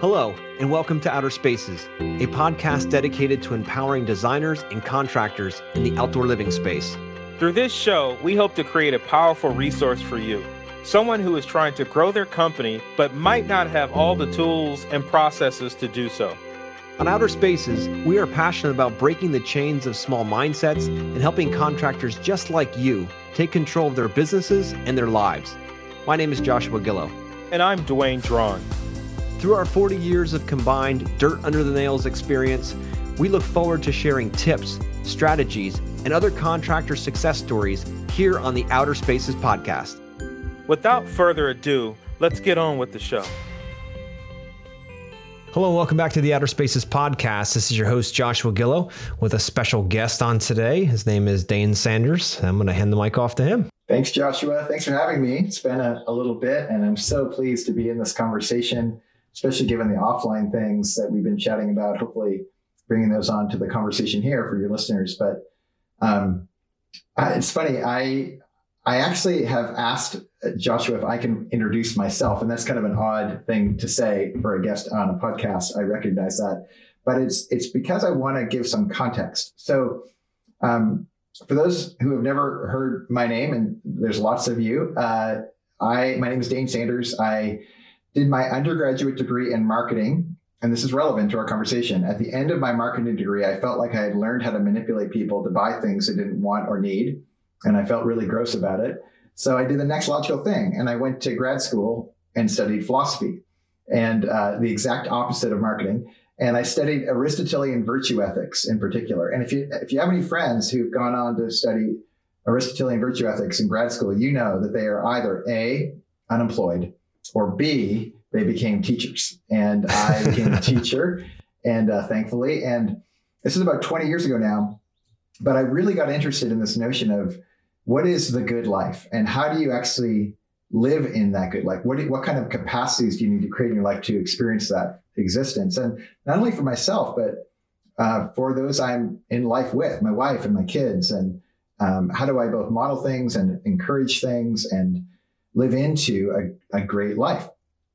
Hello, and welcome to Outer Spaces, a podcast dedicated to empowering designers and contractors in the outdoor living space. Through this show, we hope to create a powerful resource for you. Someone who is trying to grow their company but might not have all the tools and processes to do so. On Outer Spaces, we are passionate about breaking the chains of small mindsets and helping contractors just like you take control of their businesses and their lives. My name is Joshua Gillow. And I'm Dwayne Drawn. Through our 40 years of combined dirt under the nails experience, we look forward to sharing tips, strategies, and other contractor success stories here on the Outer Spaces podcast. Without further ado, let's get on with the show. Hello, and welcome back to the Outer Spaces podcast. This is your host, Joshua Gillow, with a special guest on today. His name is Dane Sanders. I'm going to hand the mic off to him. Thanks, Joshua. Thanks for having me. It's been a, a little bit, and I'm so pleased to be in this conversation, especially given the offline things that we've been chatting about. Hopefully, bringing those on to the conversation here for your listeners. But um, it's funny. I I actually have asked Joshua if I can introduce myself, and that's kind of an odd thing to say for a guest on a podcast. I recognize that, but it's it's because I want to give some context. So, um, for those who have never heard my name, and there's lots of you, uh, I my name is Dane Sanders. I did my undergraduate degree in marketing, and this is relevant to our conversation. At the end of my marketing degree, I felt like I had learned how to manipulate people to buy things they didn't want or need and I felt really gross about it. So I did the next logical thing, and I went to grad school and studied philosophy, and uh, the exact opposite of marketing. And I studied Aristotelian virtue ethics in particular. And if you if you have any friends who've gone on to study Aristotelian virtue ethics in grad school, you know that they are either a unemployed or b they became teachers. And I became a teacher, and uh, thankfully, and this is about 20 years ago now. But I really got interested in this notion of what is the good life and how do you actually live in that good life? What, do, what kind of capacities do you need to create in your life to experience that existence? And not only for myself, but uh, for those I'm in life with, my wife and my kids. And um, how do I both model things and encourage things and live into a, a great life?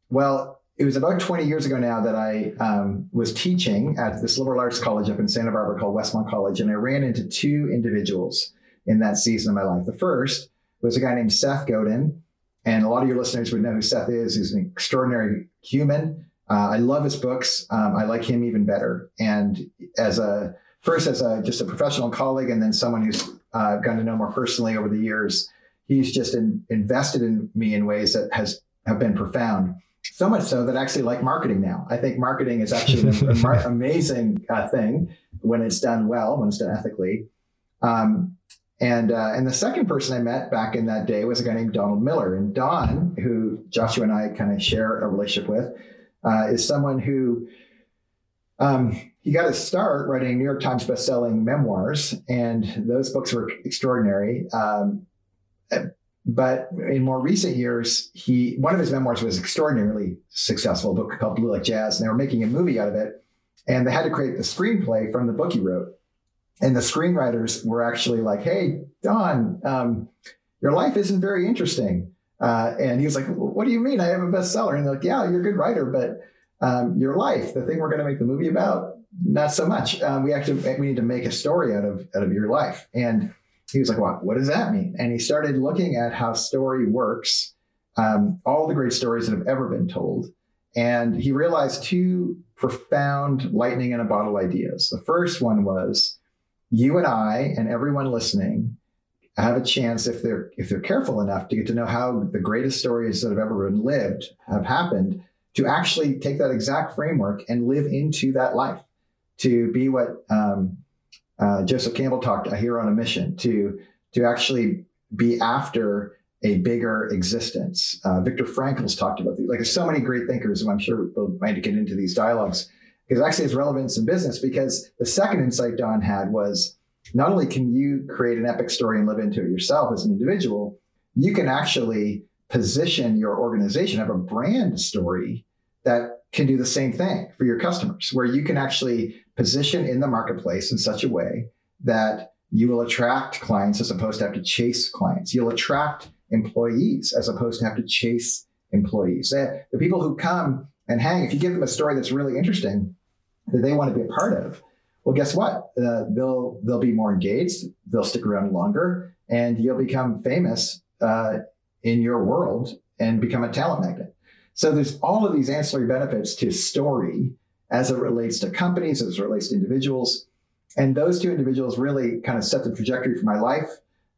Well, it was about 20 years ago now that I um, was teaching at this liberal arts college up in Santa Barbara called Westmont College. And I ran into two individuals in that season of my life. The first was a guy named Seth Godin. And a lot of your listeners would know who Seth is. He's an extraordinary human. Uh, I love his books. Um, I like him even better. And as a first, as a just a professional colleague, and then someone who's uh, gotten to know more personally over the years, he's just in, invested in me in ways that has have been profound. So much so that I actually like marketing now. I think marketing is actually an amazing uh, thing when it's done well, when it's done ethically. Um, and uh, and the second person I met back in that day was a guy named Donald Miller. And Don, who Joshua and I kind of share a relationship with, uh, is someone who um, he got his start writing New York Times best-selling memoirs, and those books were extraordinary. Um, but in more recent years, he one of his memoirs was extraordinarily successful, a book called Blue Like Jazz, and they were making a movie out of it, and they had to create the screenplay from the book he wrote and the screenwriters were actually like, "Hey, Don, um, your life isn't very interesting." Uh, and he was like, "What do you mean? I have a bestseller?" And they're like, "Yeah, you're a good writer, but um, your life, the thing we're going to make the movie about, not so much. Um, we actually we need to make a story out of out of your life." And he was like, "What? What does that mean?" And he started looking at how story works, um, all the great stories that have ever been told, and he realized two profound lightning in a bottle ideas. The first one was you and I and everyone listening have a chance if they're if they're careful enough to get to know how the greatest stories that have ever been lived have happened to actually take that exact framework and live into that life to be what um, uh, Joseph Campbell talked a hero on a mission to to actually be after a bigger existence. Uh, Viktor Frankl's talked about these. Like there's so many great thinkers, and I'm sure we'll might get into these dialogues because actually it's relevance in business because the second insight Don had was not only can you create an epic story and live into it yourself as an individual, you can actually position your organization, have a brand story that can do the same thing for your customers, where you can actually position in the marketplace in such a way that you will attract clients as opposed to have to chase clients. You'll attract employees as opposed to have to chase employees. The people who come and hang, if you give them a story that's really interesting that they want to be a part of, well, guess what? Uh, they'll they'll be more engaged. They'll stick around longer, and you'll become famous uh, in your world and become a talent magnet. So there's all of these ancillary benefits to story as it relates to companies, as it relates to individuals. And those two individuals really kind of set the trajectory for my life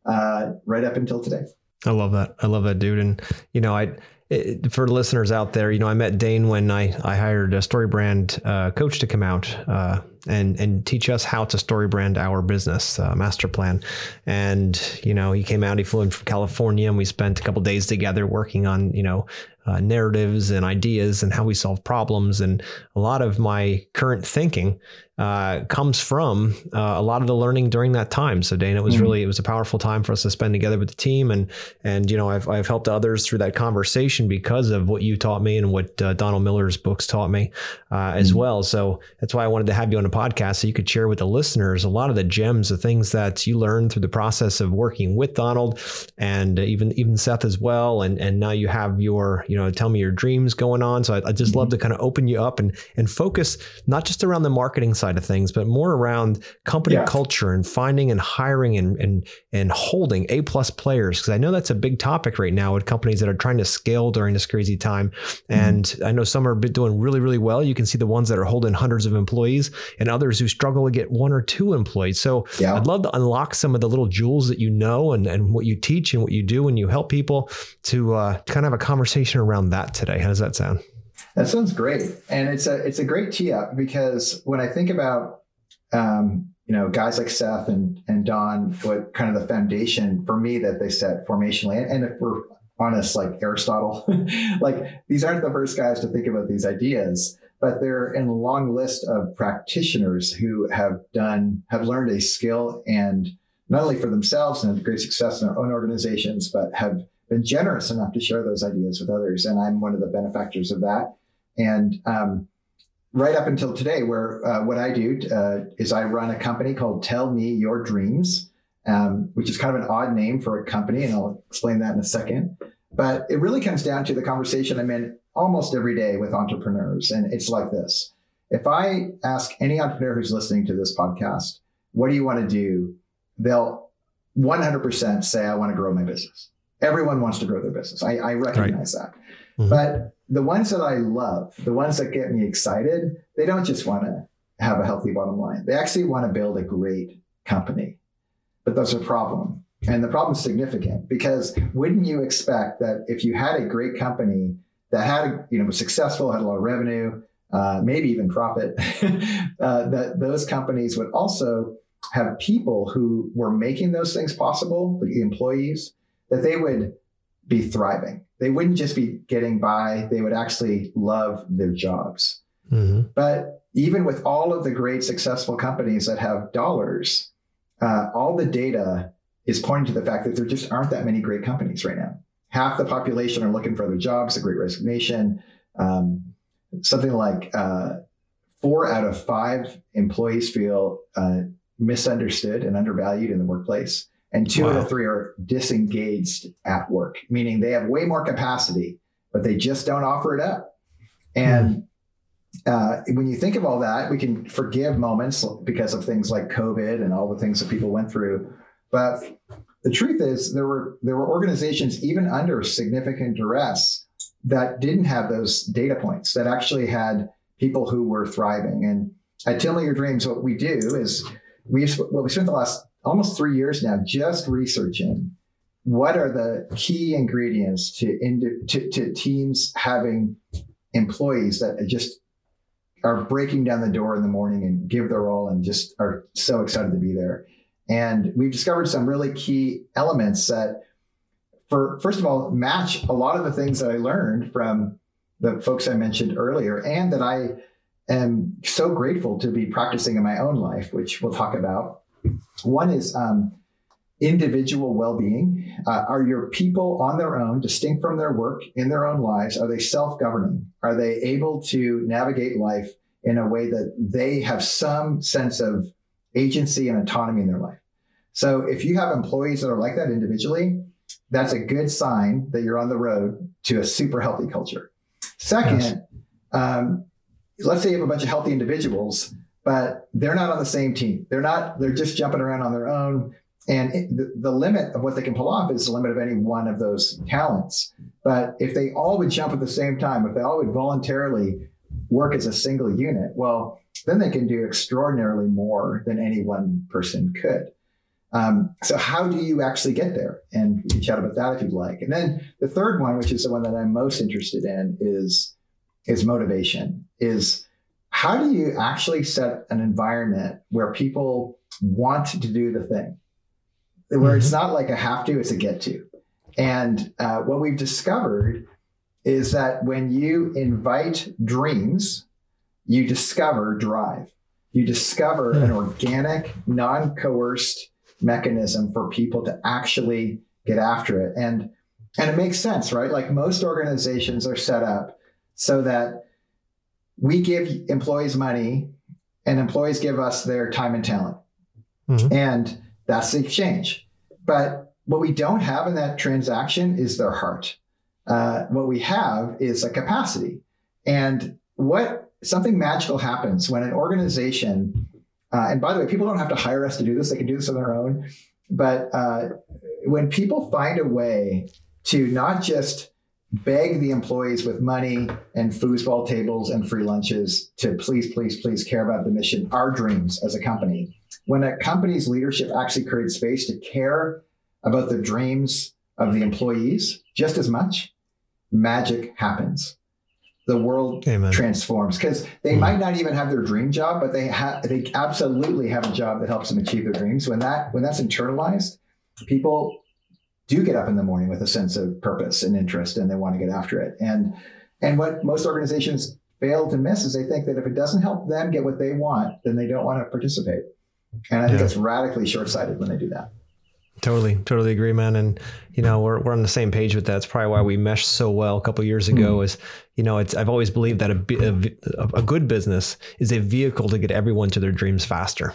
uh, right up until today. I love that. I love that, dude. And, you know, I, it, for listeners out there, you know, I met Dane when I, I hired a StoryBrand uh, coach to come out uh, and and teach us how to story brand our business uh, master plan. And you know, he came out. He flew in from California, and we spent a couple days together working on you know uh, narratives and ideas and how we solve problems. And a lot of my current thinking uh, comes from uh, a lot of the learning during that time. So Dana, it was mm-hmm. really it was a powerful time for us to spend together with the team, and and you know I've I've helped others through that conversation because of what you taught me and what uh, Donald Miller's books taught me uh, as mm-hmm. well. So that's why I wanted to have you on a podcast so you could share with the listeners a lot of the gems, the things that you learned through the process of working with Donald and even even Seth as well, and and now you have your you know tell me your dreams going on. So I, I just mm-hmm. love to kind of open you up and and focus not just around the marketing side side of things, but more around company yeah. culture and finding and hiring and and and holding A plus players. Because I know that's a big topic right now with companies that are trying to scale during this crazy time. Mm-hmm. And I know some are doing really really well. You can see the ones that are holding hundreds of employees, and others who struggle to get one or two employees. So yeah. I'd love to unlock some of the little jewels that you know and and what you teach and what you do when you help people to uh, kind of have a conversation around that today. How does that sound? That sounds great, and it's a it's a great tee up because when I think about um, you know guys like Seth and and Don, what kind of the foundation for me that they set formationally, and, and if we're honest, like Aristotle, like these aren't the first guys to think about these ideas, but they're in a long list of practitioners who have done have learned a skill and not only for themselves and great success in their own organizations, but have been generous enough to share those ideas with others. And I'm one of the benefactors of that. And um, right up until today, where uh, what I do uh, is I run a company called Tell Me Your Dreams, um, which is kind of an odd name for a company, and I'll explain that in a second. But it really comes down to the conversation I'm in almost every day with entrepreneurs, and it's like this: if I ask any entrepreneur who's listening to this podcast, "What do you want to do?" they'll 100% say, "I want to grow my business." Everyone wants to grow their business. I, I recognize right. that. Mm-hmm. But the ones that I love, the ones that get me excited, they don't just want to have a healthy bottom line. They actually want to build a great company. But that's a problem. And the problem is significant because wouldn't you expect that if you had a great company that had, you know, was successful, had a lot of revenue, uh, maybe even profit, uh, that those companies would also have people who were making those things possible, the employees, that they would be thriving. They wouldn't just be getting by, they would actually love their jobs. Mm-hmm. But even with all of the great successful companies that have dollars, uh, all the data is pointing to the fact that there just aren't that many great companies right now. Half the population are looking for other jobs, the great resignation. Um, something like uh, four out of five employees feel uh, misunderstood and undervalued in the workplace and two wow. of three are disengaged at work, meaning they have way more capacity, but they just don't offer it up. And hmm. uh, when you think of all that, we can forgive moments because of things like COVID and all the things that people went through. But the truth is, there were there were organizations even under significant duress that didn't have those data points that actually had people who were thriving. And at Tell Me Your Dreams, what we do is we well, we spent the last almost three years now just researching what are the key ingredients to, indi- to, to teams having employees that just are breaking down the door in the morning and give their all and just are so excited to be there. And we've discovered some really key elements that, for first of all, match a lot of the things that I learned from the folks I mentioned earlier, and that I am so grateful to be practicing in my own life, which we'll talk about. One is um, individual well-being. Uh, are your people on their own, distinct from their work in their own lives? Are they self-governing? Are they able to navigate life in a way that they have some sense of agency and autonomy in their life? So if you have employees that are like that individually, that's a good sign that you're on the road to a super healthy culture. Second, yes. um, let's say you have a bunch of healthy individuals, but they're not on the same team. They're not, they're just jumping around on their own. And it, the, the limit of what they can pull off is the limit of any one of those talents. But if they all would jump at the same time, if they all would voluntarily work as a single unit, well, then they can do extraordinarily more than any one person could. Um, so how do you actually get there? And we can chat about that if you'd like. And then the third one, which is the one that I'm most interested in, is is motivation. Is how do you actually set an environment where people want to do the thing, where mm-hmm. it's not like a have to, it's a get to. And uh, what we've discovered is that when you invite dreams, you discover drive. You discover an hmm. organic, non coerced mechanism for people to actually get after it. And and it makes sense, right? Like most organizations are set up so that we give employees money and employees give us their time and talent. Mm-hmm. And that's the exchange. But what we don't have in that transaction is their heart. Uh, what we have is a capacity. And what something magical happens when an organization uh, and by the way, people don't have to hire us to do this; they can do this on their own. But uh, when people find a way to not just beg the employees with money and foosball tables and free lunches to please, please, please care about the mission, our dreams as a company. When a company's leadership actually creates space to care about the dreams of the employees just as much, magic happens the world Amen. transforms because they mm. might not even have their dream job, but they have they absolutely have a job that helps them achieve their dreams. When that when that's internalized, people do get up in the morning with a sense of purpose and interest, and they want to get after it. And and what most organizations fail to miss is they think that if it doesn't help them get what they want, then they don't want to participate. And I think yeah. that's radically short sighted when they do that. Totally, totally agree, man. And you know, we're we're on the same page with that. It's probably why we meshed so well a couple years ago. Mm. Is you know, it's I've always believed that a, a, a good business is a vehicle to get everyone to their dreams faster.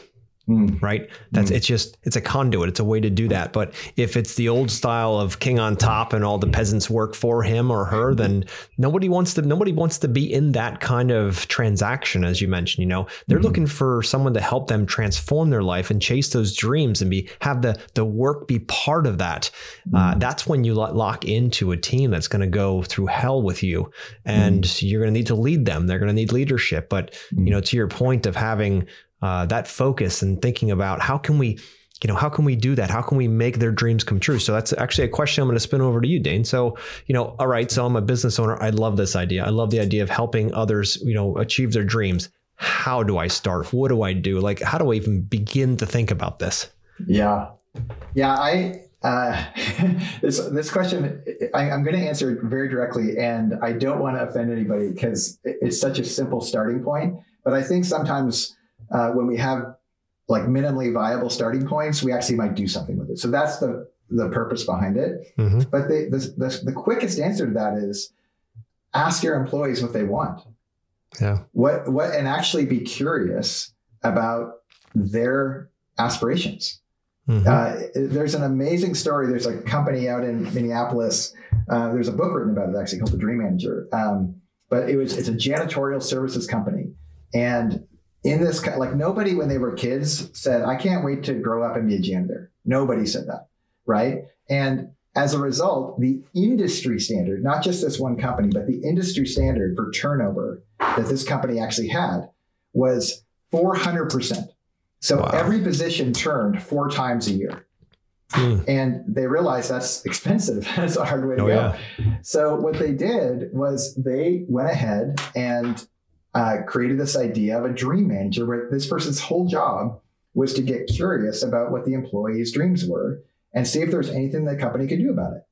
Mm. Right. That's mm. it's just it's a conduit. It's a way to do that. But if it's the old style of king on top and all the peasants work for him or her, then nobody wants to nobody wants to be in that kind of transaction, as you mentioned. You know, they're mm. looking for someone to help them transform their life and chase those dreams and be have the the work be part of that. Uh, mm. that's when you lock into a team that's going to go through hell with you, and mm. you're going to need to lead them. They're going to need leadership. But you know, to your point of having uh, that focus and thinking about how can we you know how can we do that? How can we make their dreams come true? So that's actually a question i'm going to spin over to you dane. So you know all right so i'm a business owner. I love this idea. I love the idea of helping others you know achieve their dreams. How do i start? What do i do? Like how do i even begin to think about this? Yeah. Yeah i uh, this this question I, am going to answer it very directly, and I don't want to offend anybody because it's such a simple starting point. But I think sometimes uh, when we have like minimally viable starting points, we actually might do something with it. So that's the the purpose behind it. Mm-hmm. But the, the, the the quickest answer to that is ask your employees what they want. Yeah. What what and actually be curious about their aspirations. Mm-hmm. Uh, there's an amazing story. There's a company out in Minneapolis. Uh, there's a book written about it actually called The Dream Manager. Um, but it was it's a janitorial services company, and in this like nobody when they were kids said i can't wait to grow up and be a janitor nobody said that right and as a result the industry standard not just this one company but the industry standard for turnover that this company actually had was 400% so wow. every position turned four times a year mm. and they realized that's expensive that's a hard way to oh, go yeah. so what they did was they went ahead and uh, created this idea of a dream manager where this person's whole job was to get curious about what the employees' dreams were and see if there's anything the company could do about it.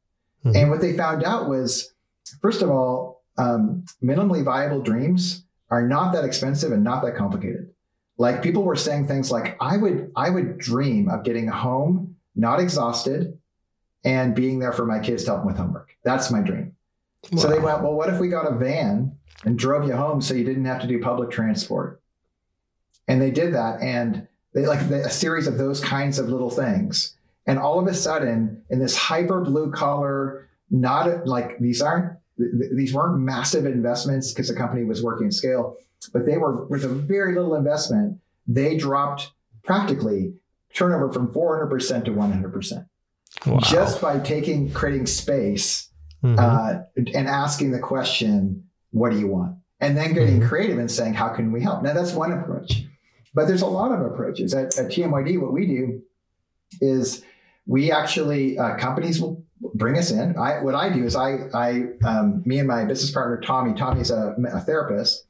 Mm-hmm. And what they found out was, first of all, um, minimally viable dreams are not that expensive and not that complicated. Like people were saying things like, I would, I would dream of getting home, not exhausted, and being there for my kids to help them with homework. That's my dream. Wow. So they went, well, what if we got a van and drove you home so you didn't have to do public transport. And they did that. And they like a series of those kinds of little things. And all of a sudden, in this hyper blue collar, not like these aren't these weren't massive investments because the company was working at scale, but they were with a very little investment. They dropped practically turnover from 400% to 100%. Wow. Just by taking, creating space mm-hmm. uh, and asking the question, what do you want? And then getting mm-hmm. creative and saying, how can we help? Now, that's one approach. But there's a lot of approaches. At, at TMYD, what we do is we actually, uh, companies will bring us in. I, what I do is I, I um, me and my business partner, Tommy, Tommy's a, a therapist,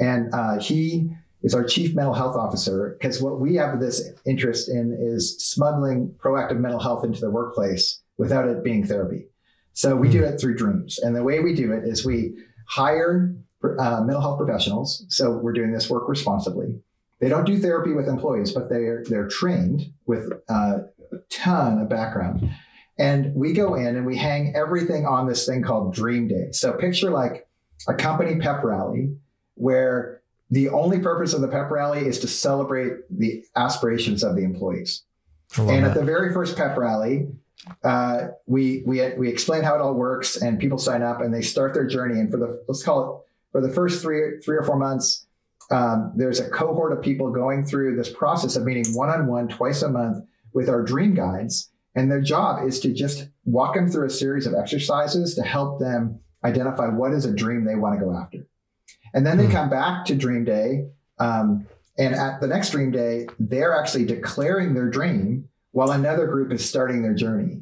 and uh, he is our chief mental health officer because what we have this interest in is smuggling proactive mental health into the workplace without it being therapy. So we do hmm. it through dreams. And the way we do it is we hire uh, mental health professionals. So we're doing this work responsibly. They don't do therapy with employees, but they're they're trained with uh, a ton of background. And we go in and we hang everything on this thing called Dream Day. So picture like a company pep rally where the only purpose of the pep rally is to celebrate the aspirations of the employees. And that. at the very first pep rally, uh, we we we explain how it all works, and people sign up and they start their journey. And for the let's call it for the first three three or four months, um, there's a cohort of people going through this process of meeting one on one twice a month with our dream guides, and their job is to just walk them through a series of exercises to help them identify what is a dream they want to go after. And then they hmm. come back to Dream Day. Um, and at the next Dream Day, they're actually declaring their dream while another group is starting their journey.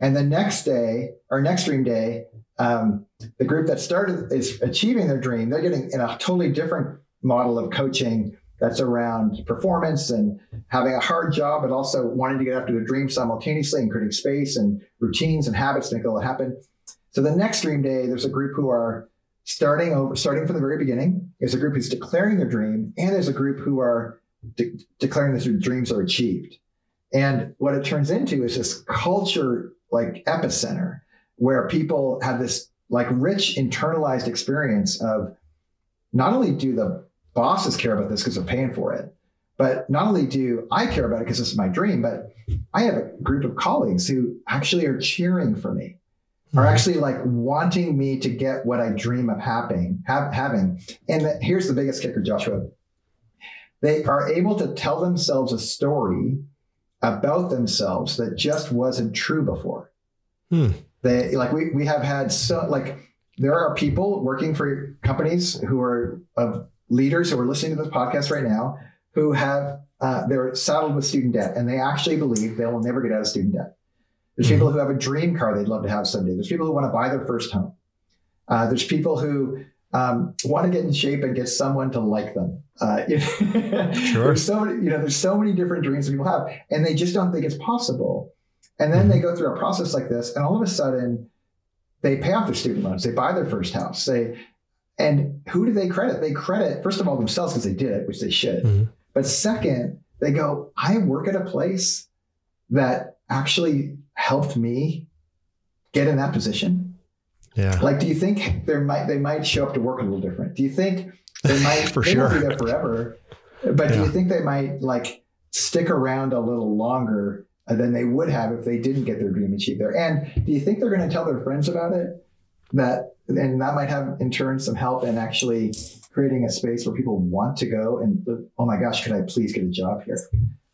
And the next day, or next Dream Day, um, the group that started is achieving their dream. They're getting in a totally different model of coaching that's around performance and having a hard job, but also wanting to get after their dream simultaneously and creating space and routines and habits to make all happen. So the next Dream Day, there's a group who are starting over, starting from the very beginning. There's a group who's declaring their dream, and there's a group who are de- declaring that their dreams are achieved. And what it turns into is this culture like epicenter where people have this like rich internalized experience of not only do the bosses care about this because they're paying for it, but not only do I care about it because this is my dream, but I have a group of colleagues who actually are cheering for me are mm-hmm. actually like wanting me to get what I dream of having, have, having. And the, here's the biggest kicker, Joshua. They are able to tell themselves a story about themselves that just wasn't true before. Hmm. They like we we have had so like there are people working for companies who are of leaders who are listening to this podcast right now who have uh, they're saddled with student debt and they actually believe they will never get out of student debt. There's mm-hmm. people who have a dream car they'd love to have someday. There's people who want to buy their first home. Uh, there's people who um, want to get in shape and get someone to like them. Uh, sure. There's so many, you know, there's so many different dreams that people have, and they just don't think it's possible. And then mm-hmm. they go through a process like this, and all of a sudden, they pay off their student loans. They buy their first house. They, and who do they credit? They credit first of all themselves because they did it, which they should. Mm-hmm. But second, they go, I work at a place that actually helped me get in that position? Yeah. Like, do you think there might they might show up to work a little different? Do you think they might for they sure won't be there forever? But yeah. do you think they might like stick around a little longer than they would have if they didn't get their dream achieved there? And do you think they're going to tell their friends about it? That and that might have in turn some help in actually creating a space where people want to go and oh my gosh, could I please get a job here?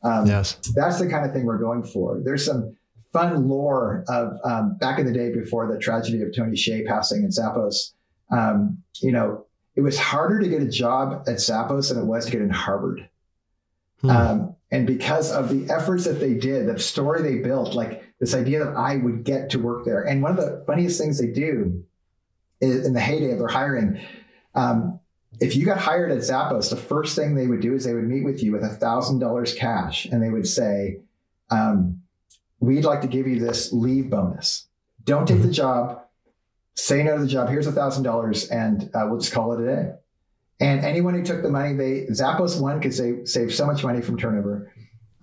Um, yes, that's the kind of thing we're going for. There's some fun lore of um, back in the day before the tragedy of Tony Hsieh passing in Zappos. Um, you know, it was harder to get a job at Zappos than it was to get in Harvard. Hmm. Um, and because of the efforts that they did, the story they built, like this idea that I would get to work there. And one of the funniest things they do is, in the heyday of their hiring, um, if you got hired at Zappos, the first thing they would do is they would meet with you with a thousand dollars cash, and they would say, um, we'd like to give you this leave bonus. Don't take the mm-hmm. job. Say no to the job. Here's a thousand dollars, and uh, we'll just call it a day. And anyone who took the money, they Zappos won because they saved so much money from turnover.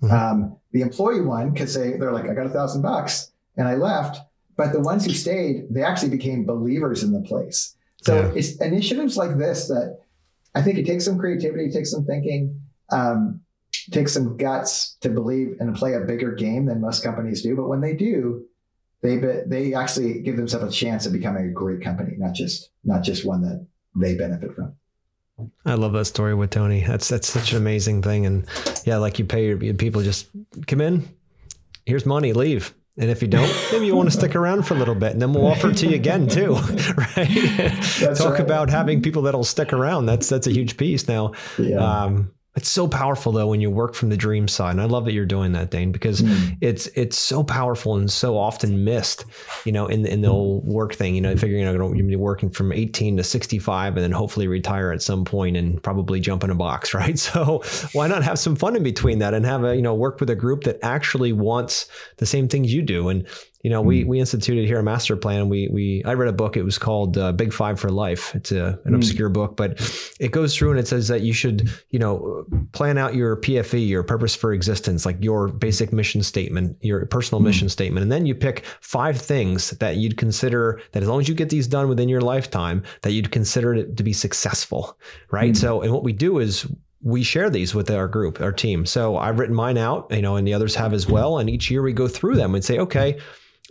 Mm-hmm. Um, the employee won because they they're like, I got a thousand bucks and I left. But the ones who stayed, they actually became believers in the place. So yeah. it's initiatives like this that I think it takes some creativity, it takes some thinking. Um, takes some guts to believe and play a bigger game than most companies do. But when they do, they they actually give themselves a chance of becoming a great company, not just not just one that they benefit from. I love that story with Tony. That's that's such an amazing thing, and yeah, like you pay your people just come in. Here's money, leave. And if you don't, maybe you want to stick around for a little bit, and then we'll offer it to you again too, right? Talk right. about having people that'll stick around. That's that's a huge piece. Now, yeah. um, it's so powerful though when you work from the dream side. And I love that you're doing that, Dane, because mm. it's it's so powerful and so often missed, you know, in in the old work thing. You know, figuring you're going to be working from 18 to 65 and then hopefully retire at some point and probably jump in a box, right? So why not have some fun in between that and have a, you know, work with a group that actually wants the same things you do. And you know, we hmm. we instituted here a master plan. We we I read a book. It was called uh, Big Five for Life. It's a, an mm. obscure book, but it goes through and it says that you should you know plan out your PFE, your purpose for existence, like your basic mission statement, your personal mm. mission statement, and then you pick five things that you'd consider that as long as you get these done within your lifetime, that you'd consider it to be successful, right? Mm. So, and what we do is we share these with our group, our team. So I've written mine out, you know, and the others have as well. And each year we go through them and say, okay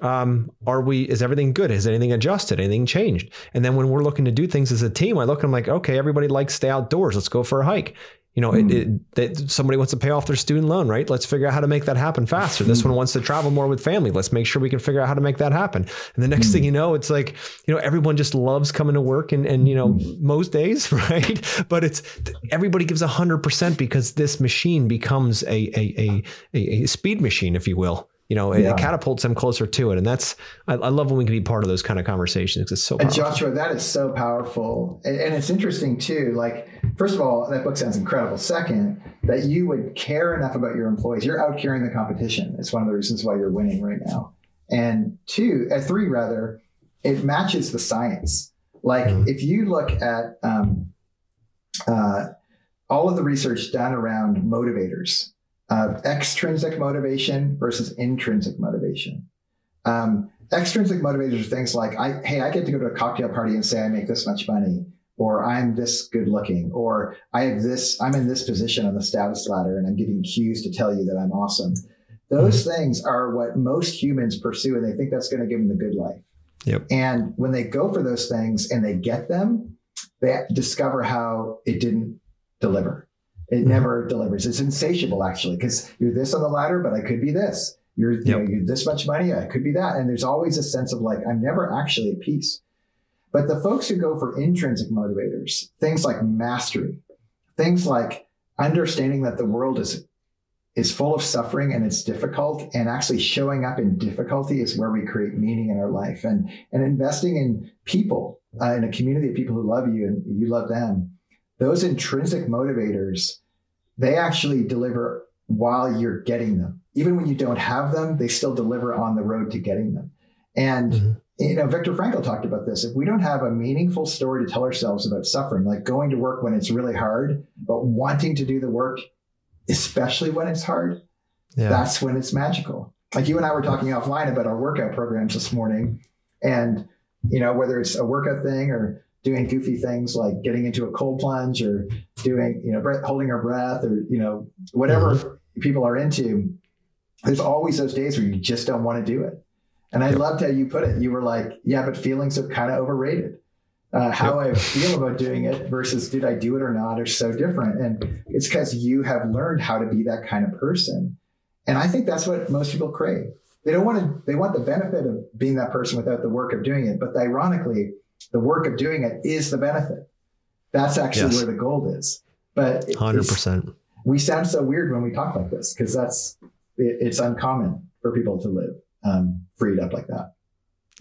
um, are we is everything good? Has anything adjusted? Anything changed? And then when we're looking to do things as a team i look and i'm like okay everybody likes stay outdoors. Let's go for a hike. You know mm. it, it, it, somebody wants to pay off their student loan right? Let's figure out how to make that happen faster. This one wants to travel more with family. Let's make sure we can figure out how to make that happen. And the next mm. thing you know it's like you know everyone just loves coming to work and, and you know most days right? But it's everybody gives 100% because this machine becomes a a, a, a speed machine if you will you know, it, yeah. it, catapults them closer to it. And that's, I, I, love when we can be part of those kind of conversations because it's so powerful. And Joshua, that is so powerful. And, and, it's interesting too. Like, first of all, that book sounds incredible. Second, that you would care enough about your employees. You're out carrying the competition. It's one of the reasons why you're winning right now. And two, uh, three rather, it matches the science. Like mm-hmm. if you look at um, uh, all of the research done around motivators, uh, extrinsic motivation versus intrinsic motivation. Um, extrinsic motivators are things like, I, hey, I get to go to a cocktail party and say I make this much money, or I'm this good looking, or I have this, I'm in this position on the status ladder and I'm giving cues to tell you that I'm awesome. Those mm-hmm. things are what most humans pursue and they think that's going to give them the good life. Yep. And when they go for those things and they get them, they discover how it didn't deliver. It mm-hmm. never delivers. It's insatiable actually, because you're this on the ladder, but I could be this. You're, yep. you know, you're this much money, I could be that. And there's always a sense of like, I'm never actually at peace. But the folks who go for intrinsic motivators, things like mastery, things like understanding that the world is is full of suffering and it's difficult and actually showing up in difficulty is where we create meaning in our life and and investing in people uh, in a community of people who love you and you love them those intrinsic motivators they actually deliver while you're getting them. Even when you don't have them, they still deliver on the road to getting them. And mm-hmm. you know, Viktor Frankl talked about this. If we don't have a meaningful story to tell ourselves about suffering, like going to work when it's really hard, but wanting to do the work, especially when it's hard, yeah. that's when it's magical. Like you and I were talking offline about our workout programs this morning, and you know, whether it's a workout thing or doing goofy things like getting into a cold plunge or doing, you know, breath, holding our breath or, you know, whatever mm-hmm. people are into, there's always those days where you just don't want to do it. And I loved how you put it. You were like, yeah, but feelings are kind of overrated. Uh, how yep. I feel about doing it versus did I do it or not are so different. And it's because you have learned how to be that kind of person. And I think that's what most people crave. They don't want to, they want the benefit of being that person without the work of doing it. But ironically, the work of doing it is the benefit. That's actually yes. where the gold is. But hundred percent. We sound so weird when we talk like this because that's it, it's uncommon for people to live um, freed up like that.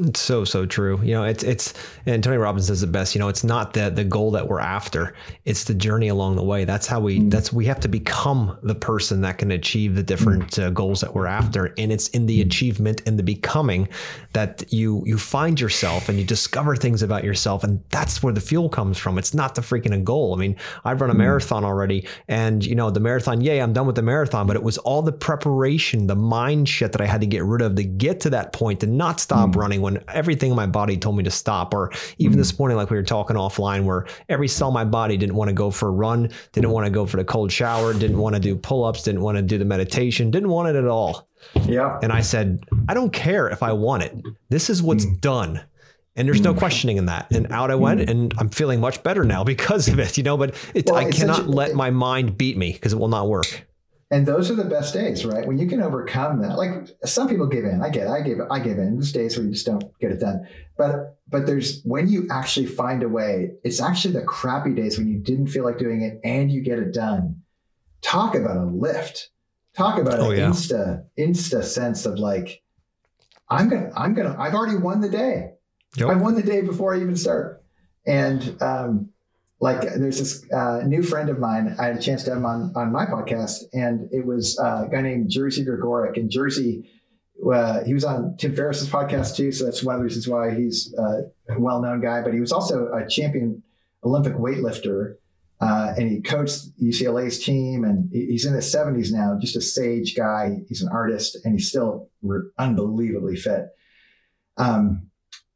It's so so true. You know, it's it's and Tony Robbins says the best. You know, it's not the the goal that we're after; it's the journey along the way. That's how we. Mm. That's we have to become the person that can achieve the different mm. uh, goals that we're after, and it's in the mm. achievement and the becoming that you you find yourself and you discover things about yourself, and that's where the fuel comes from. It's not the freaking a goal. I mean, I've run a mm. marathon already, and you know, the marathon. Yay, I'm done with the marathon, but it was all the preparation, the mind shit that I had to get rid of to get to that point, to not stop mm. running when everything in my body told me to stop. Or even mm-hmm. this morning, like we were talking offline, where every cell in my body didn't want to go for a run, didn't want to go for the cold shower, didn't want to do pull ups, didn't want to do the meditation, didn't want it at all. Yeah. And I said, I don't care if I want it. This is what's mm. done. And there's no mm. questioning in that. And out I went, mm. and I'm feeling much better now because of it, you know. But well, I cannot let my mind beat me because it will not work. And those are the best days, right? When you can overcome that. Like some people give in. I get it. I give I give in. There's days where you just don't get it done. But but there's when you actually find a way, it's actually the crappy days when you didn't feel like doing it and you get it done. Talk about a lift. Talk about oh, an yeah. insta insta sense of like, I'm gonna I'm gonna I've already won the day. Yep. I won the day before I even start. And um, like there's this uh, new friend of mine. I had a chance to have him on, on my podcast, and it was uh, a guy named Jerzy Gregorek. And Jerzy, uh, he was on Tim Ferriss's podcast too, so that's one of the reasons why he's uh, a well-known guy. But he was also a champion Olympic weightlifter, uh, and he coached UCLA's team. And he's in his 70s now, just a sage guy. He's an artist, and he's still re- unbelievably fit. Um,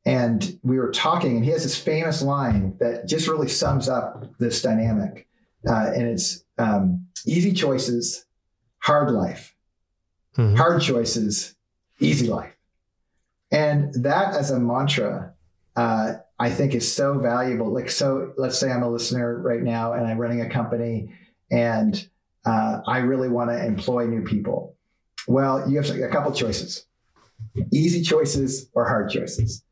and we were talking, and he has this famous line that just really sums up this dynamic. Uh, and it's um, easy choices, hard life. Mm-hmm. Hard choices, easy life. And that as a mantra, uh, I think is so valuable. Like, so let's say I'm a listener right now and I'm running a company and uh, I really want to employ new people. Well, you have a couple choices easy choices or hard choices.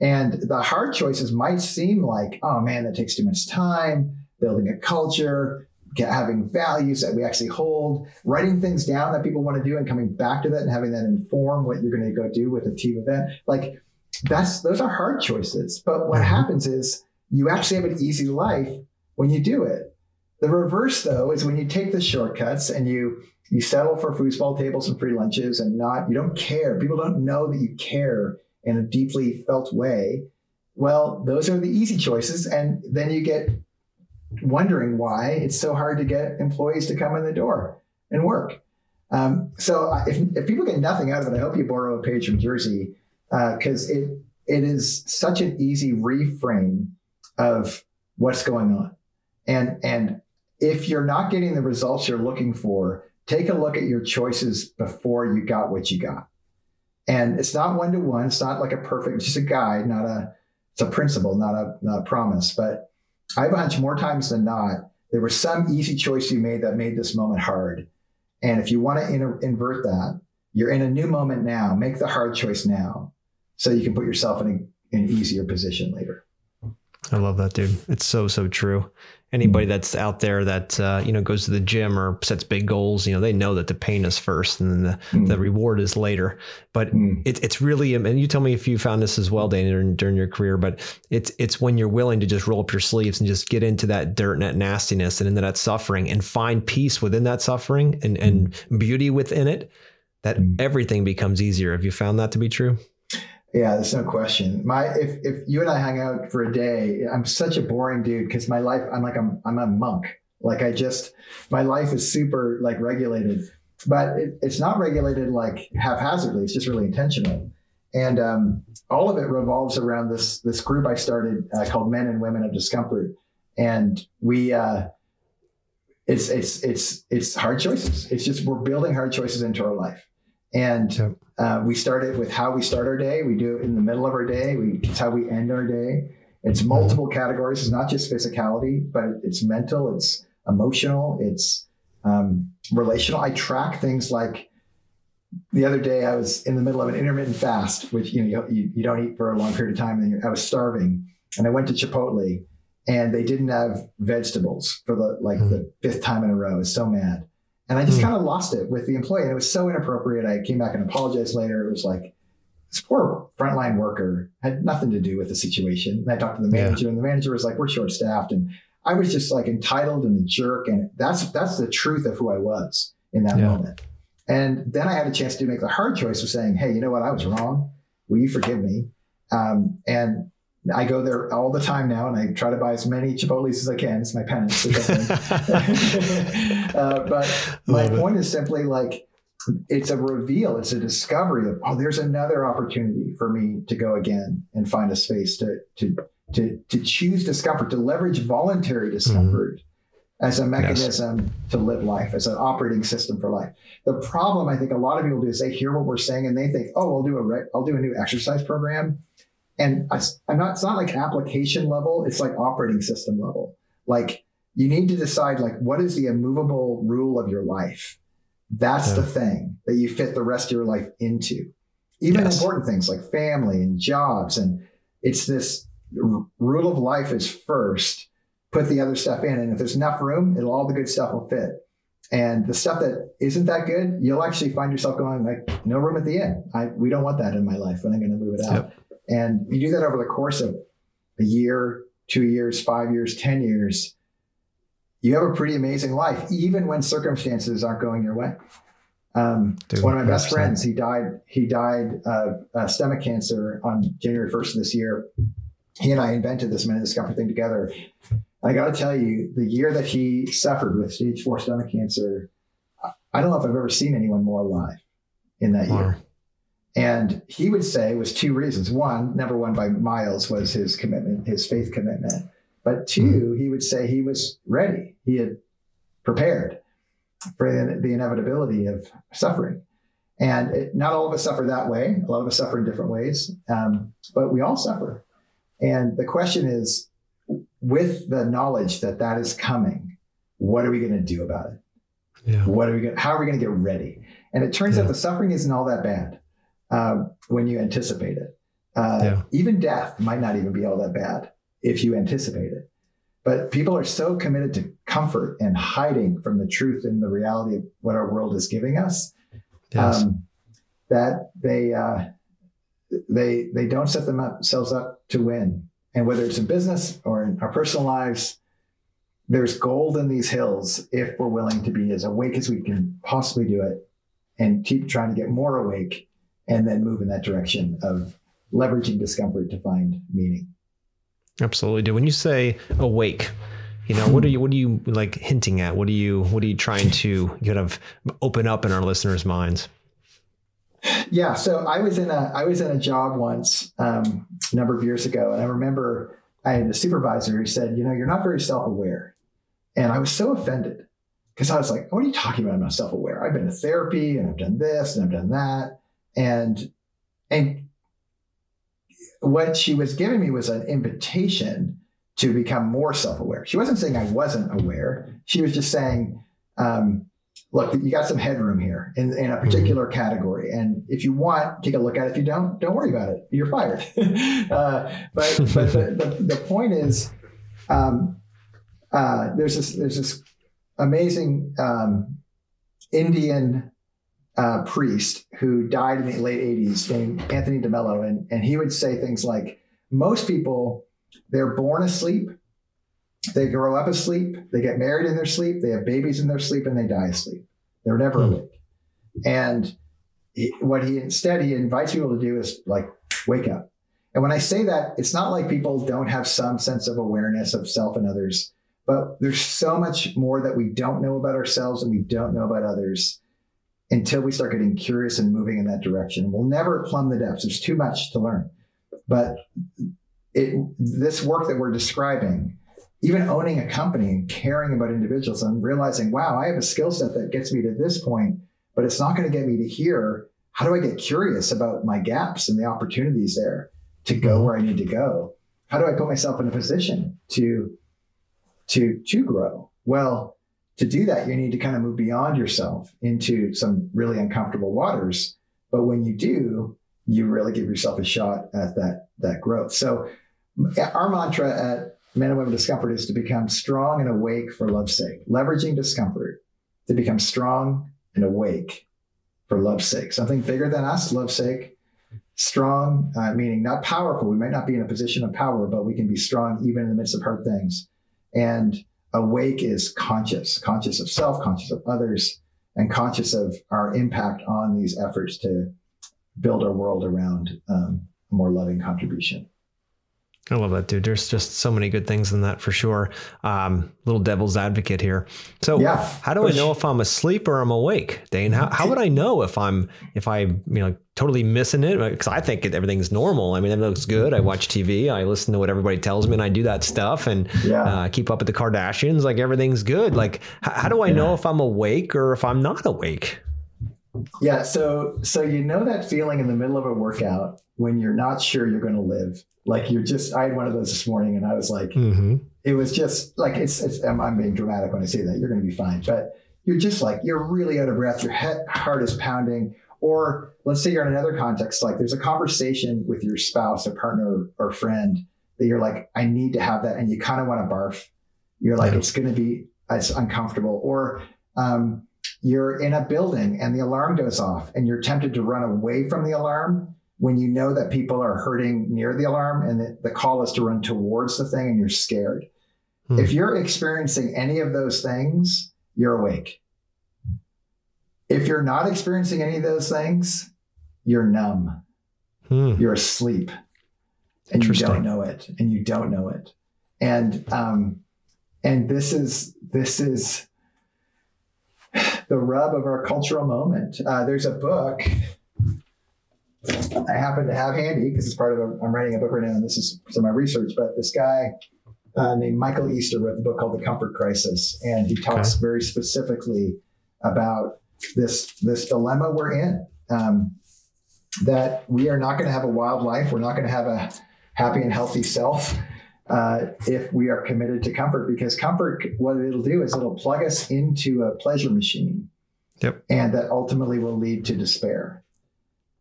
And the hard choices might seem like, oh man, that takes too much time, building a culture, having values that we actually hold, writing things down that people want to do and coming back to that and having that inform what you're going to go do with a team event. Like that's those are hard choices. But what mm-hmm. happens is you actually have an easy life when you do it. The reverse though is when you take the shortcuts and you you settle for foosball tables and free lunches and not you don't care. People don't know that you care in a deeply felt way, well, those are the easy choices. And then you get wondering why it's so hard to get employees to come in the door and work. Um, so if, if people get nothing out of it, I hope you borrow a page from Jerzy because uh, it it is such an easy reframe of what's going on. And and if you're not getting the results you're looking for, take a look at your choices before you got what you got. And it's not one to one. It's not like a perfect, just a guide, not a, it's a principle, not a, not a promise. But I have a hunch more times than not, there was some easy choice you made that made this moment hard. And if you want to in- invert that, you're in a new moment now. Make the hard choice now so you can put yourself in, a, in an easier position later. I love that, dude. It's so, so true anybody that's out there that uh, you know goes to the gym or sets big goals, you know, they know that the pain is first and then the, mm. the reward is later. But mm. it, it's really, and you tell me if you found this as well, Danny, during, during your career. But it's it's when you're willing to just roll up your sleeves and just get into that dirt and that nastiness and into that suffering and find peace within that suffering and and mm. beauty within it. That mm. everything becomes easier. Have you found that to be true? Yeah, there's no question. My if if you and I hang out for a day, I'm such a boring dude because my life I'm like I'm I'm a monk. Like I just my life is super like regulated, but it, it's not regulated like haphazardly. It's just really intentional, and um, all of it revolves around this this group I started uh, called Men and Women of Discomfort, and we. Uh, it's it's it's it's hard choices. It's just we're building hard choices into our life, and uh, we start it with how we start our day. We do it in the middle of our day. We, it's how we end our day. It's mm-hmm. multiple categories. It's not just physicality, but it's mental, it's emotional, it's um, relational. I track things like the other day I was in the middle of an intermittent fast, which you know you, you don't eat for a long period of time. And I was starving, and I went to Chipotle, and they didn't have vegetables for the like mm-hmm. the fifth time in a row. I was so mad. And I just mm. kind of lost it with the employee. And it was so inappropriate. I came back and apologized later. It was like, this poor frontline worker had nothing to do with the situation. And I talked to the manager, yeah. and the manager was like, "We're short staffed," and I was just like entitled and a jerk. And that's that's the truth of who I was in that yeah. moment. And then I had a chance to make the hard choice of saying, "Hey, you know what? I was wrong. Will you forgive me?" Um, and I go there all the time now, and I try to buy as many Chipotle's as I can. It's my penance. uh, but my point is simply like it's a reveal, it's a discovery of, oh, there's another opportunity for me to go again and find a space to, to, to, to choose discomfort, to leverage voluntary discomfort mm-hmm. as a mechanism yes. to live life, as an operating system for life. The problem I think a lot of people do is they hear what we're saying and they think, oh, I'll do a, re- I'll do a new exercise program. And I, I'm not, it's not like application level, it's like operating system level. Like you need to decide like, what is the immovable rule of your life? That's yeah. the thing that you fit the rest of your life into. Even yes. important things like family and jobs. And it's this r- rule of life is first, put the other stuff in. And if there's enough room, it'll all the good stuff will fit. And the stuff that isn't that good, you'll actually find yourself going like, no room at the end. I, we don't want that in my life, and I'm going to move it out. Yep. And you do that over the course of a year, two years, five years, 10 years you have a pretty amazing life, even when circumstances aren't going your way. Um, one of my best friends, he died. He died of uh, stomach cancer on January first of this year. He and I invented this minute discomfort thing together. I got to tell you, the year that he suffered with stage four stomach cancer, I don't know if I've ever seen anyone more alive in that wow. year. And he would say it was two reasons. One, number one by miles was his commitment, his faith commitment. But two, mm-hmm. he would say he was ready. He had prepared for the, the inevitability of suffering. And it, not all of us suffer that way. A lot of us suffer in different ways, um, but we all suffer. And the question is, with the knowledge that that is coming, what are we going to do about it? Yeah. What are we going? How are we going to get ready? And it turns yeah. out the suffering isn't all that bad um, when you anticipate it. Uh, yeah. Even death might not even be all that bad if you anticipate it. But people are so committed to comfort and hiding from the truth and the reality of what our world is giving us yes. um, that they uh, they they don't set themselves up to win. And whether it's in business or in our personal lives, there's gold in these hills if we're willing to be as awake as we can possibly do it and keep trying to get more awake and then move in that direction of leveraging discomfort to find meaning. Absolutely do. When you say awake, you know, what are you what are you like hinting at? What are you what are you trying to kind of open up in our listeners' minds? Yeah, so I was in a I was in a job once um, a number of years ago, and I remember I had a supervisor who said, "You know, you're not very self aware," and I was so offended because I was like, "What are you talking about? I'm not self aware. I've been to therapy and I've done this and I've done that," and and what she was giving me was an invitation to become more self-aware. She wasn't saying I wasn't aware. She was just saying, um, look, you got some headroom here in, in a mm-hmm. particular mm-hmm. category. And if you want, take a look at it. If you don't, don't worry about it. You're fired. uh, but but the, the, the, point is, um, uh, there's this there's this amazing um, Indian uh, priest who died in the late 80s named Anthony DeMello. And, and he would say things like, most people, they're born asleep, they grow up asleep, they get married in their sleep, they have babies in their sleep, and they die asleep. They're never mm. awake. And he, what he instead he invites people to do is like wake up. And when I say that, it's not like people don't have some sense of awareness of self and others, but there's so much more that we don't know about ourselves and we don't know about others until we start getting curious and moving in that direction. We'll never plumb the depths. There's too much to learn. But it, this work that we're describing, even owning a company and caring about individuals and realizing, wow, I have a skill set that gets me to this point, but it's not going to get me to here. How do I get curious about my gaps and the opportunities there to go mm-hmm. where I need to go? How do I put myself in a position to to to grow? Well, to do that, you need to kind of move beyond yourself into some really uncomfortable waters. But when you do, you really give yourself a shot at that that growth. So our mantra at Men and Women Discomfort is to become strong and awake for love's sake, leveraging discomfort to become strong and awake for love's sake. Something bigger than us, love's sake. Strong, uh, meaning not powerful. We might not be in a position of power, but we can be strong even in the midst of hard things. And awake is conscious, conscious of self, conscious of others, and conscious of our impact on these efforts to build our world around um, a more loving contribution. I love that, dude. There's just so many good things in that for sure. Um, little devil's advocate here. So, Yeah, how do I know if I'm asleep or I'm awake, Dane? How, how would I know if I'm if I you know totally missing it? Because I think everything's normal. I mean, it looks good. I watch TV. I listen to what everybody tells me, and I do that stuff, and Yeah. uh, keep up with the Kardashians. Like everything's good. Like, h- how do I know if I'm awake or if I'm not awake? Yeah, so so you know that feeling in the middle of a workout when you're not sure you're going to live. Like you're just I had one of those this morning and I was like Mm-hmm. it was just like it's, it's I'm, I'm being dramatic when I say that. You're going to be fine, but you're just like you're really out of breath. Your heart is pounding. Or let's say you're in another context, like there's a conversation with your spouse, or partner, or friend that you're like, I need to have that, and you kind of want to barf. You're like, Yeah. it's going to be it's uncomfortable. Or um, you're in a building and the alarm goes off, and you're tempted to run away from the alarm when you know that people are hurting near the alarm, and the, the call is to run towards the thing, and you're scared. Hmm. If you're experiencing any of those things, you're awake. If you're not experiencing any of those things, you're numb. Hmm. You're asleep. And you don't know it. And you don't know it. And um, and this is this is the rub of our cultural moment. Uh, there's a book I happen to have handy because it's part of a, I'm writing a book right now, and this is some of my research. But this guy uh, named Michael Easter wrote the book called The Comfort Crisis, and he talks very specifically about this this dilemma we're in. Um, that we are not going to have a wild life. We're not going to have a happy and healthy self uh, if we are committed to comfort. Because comfort, what it'll do is it'll plug us into a pleasure machine, Yep. and that ultimately will lead to despair.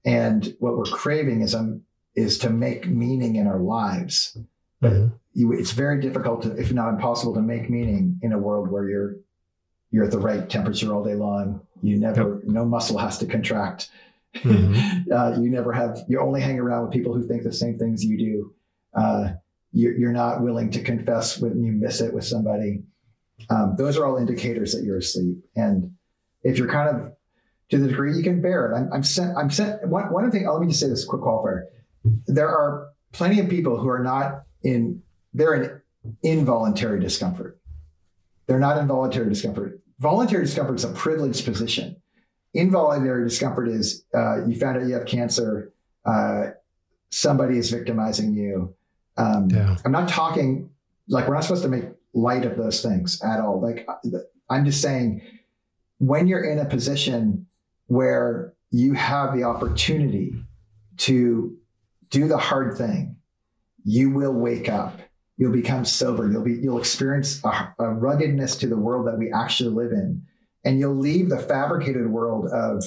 And what we're craving is um is to make meaning in our lives. Mhm. you, it's very difficult, to, if not impossible, to make meaning in a world where you're you're at the right temperature all day long. You never, no muscle has to contract. Mhm. uh, you never have. You only hang around with people who think the same things you do. Uh, you, you're not willing to confess when you miss it with somebody. Um, those are all indicators that you're asleep. And if you're kind of to the degree you can bear it, I'm, I'm sent. I'm sent. One, one thing. Let me just say this quick qualifier. There are plenty of people who are not in. They're in involuntary discomfort. They're not involuntary discomfort. Voluntary discomfort is a privileged position. Involuntary discomfort is uh, you found out you have cancer. Uh, somebody is victimizing you. Um, Yeah. I'm not talking like we're not supposed to make light of those things at all. Like I'm just saying, when you're in a position where you have the opportunity to do the hard thing, you will wake up. You'll become sober. You'll be you'll experience a, a ruggedness to the world that we actually live in, and you'll leave the fabricated world of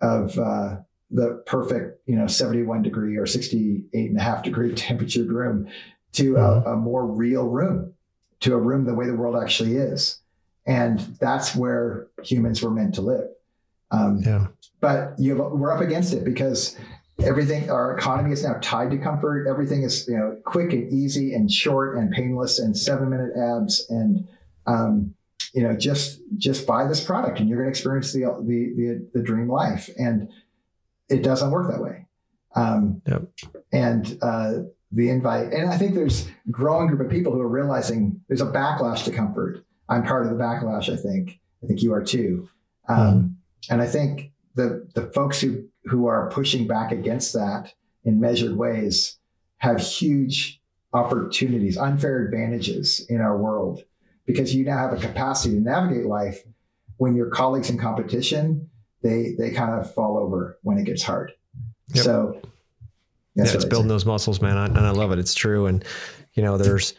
of uh, the perfect, you know, 71 degree or 68 and a half degree temperatured room to a, a more real room, to a room the way the world actually is. And that's where humans were meant to live. Um, Yeah. but you we're up against it because everything our economy is now tied to comfort. Everything is you know quick and easy and short and painless and seven minute abs and um, you know just just buy this product and you're going to experience the, the the the dream life. And it doesn't work that way. Um, Yep. and uh, the invite and i think there's a growing group of people who are realizing there's a backlash to comfort. I'm part of the backlash i think. I think you are too. Um, and i think the the folks who who are pushing back against that in measured ways have huge opportunities unfair advantages in our world because you now have a capacity to navigate life when your colleagues in competition they they kind of fall over when it gets hard Yep. so yeah, that's it's building those muscles, man. I, and I love it. It's true. And, you know, there's,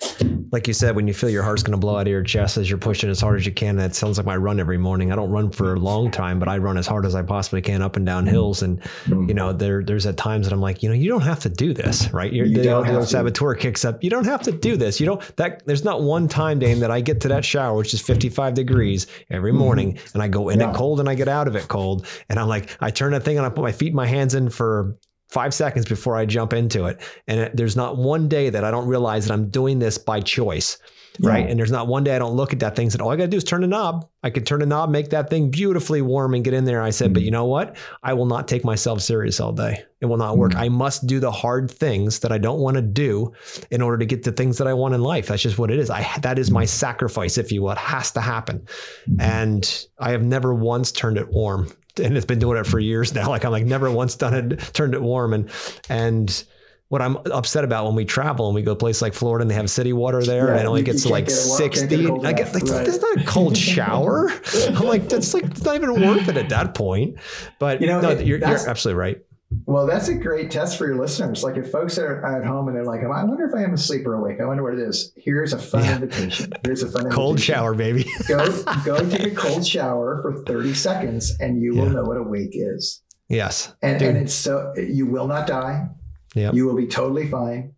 like you said, when you feel your heart's going to blow out of your chest as you're pushing as hard as you can, that sounds like my run every morning. I don't run for a long time, but I run as hard as I possibly can up and down hills. And, you know, there, there's at times that I'm like, you know, you don't have to do this, right? You're, You the, don't old- the have old to. saboteur kicks up. You don't have to do this. You don't, that, there's not one time, Dane, that I get to that shower, which is 55 degrees every morning, and I go in Mm-hmm. Yeah. it cold and I get out of it cold. And I'm like, I turn that thing and I put my feet and my hands in for five seconds before I jump into it. And it, there's not one day that I don't realize that I'm doing this by choice. Right. And there's not one day I don't look at that thing and say, all I got to do is turn a knob. I could turn a knob, make that thing beautifully warm and get in there. I said, but mm-hmm. you know what? I will not take myself serious all day. It will not work. Mm. I must do the hard things that I don't want to do in order to get the things that I want in life. That's just what it is. I that is my mm. sacrifice, if you will. It has to happen. Mm-hmm. And I have never once turned it warm. And it's been doing it for years now. Like I'm like never once done it, turned it warm. And and what I'm upset about when we travel and we go to a place like Florida and they have city water there Yeah, and it only gets to like get a wa- can't get 60. I get like right. that's not a cold shower. I'm like, that's like it's not even worth it at that point. But You know, no, it- you're, you're absolutely right. Well, that's a great test for your listeners. Like if folks are at home and they're like, I wonder if I am asleep or awake. I wonder what it is. Here's a fun Yeah. invitation. Here's a fun Cold invitation. shower, baby. Go go take a cold shower for 30 seconds and you will know what awake is. yes. And, and it's so you will not die. Yep. You will be totally fine.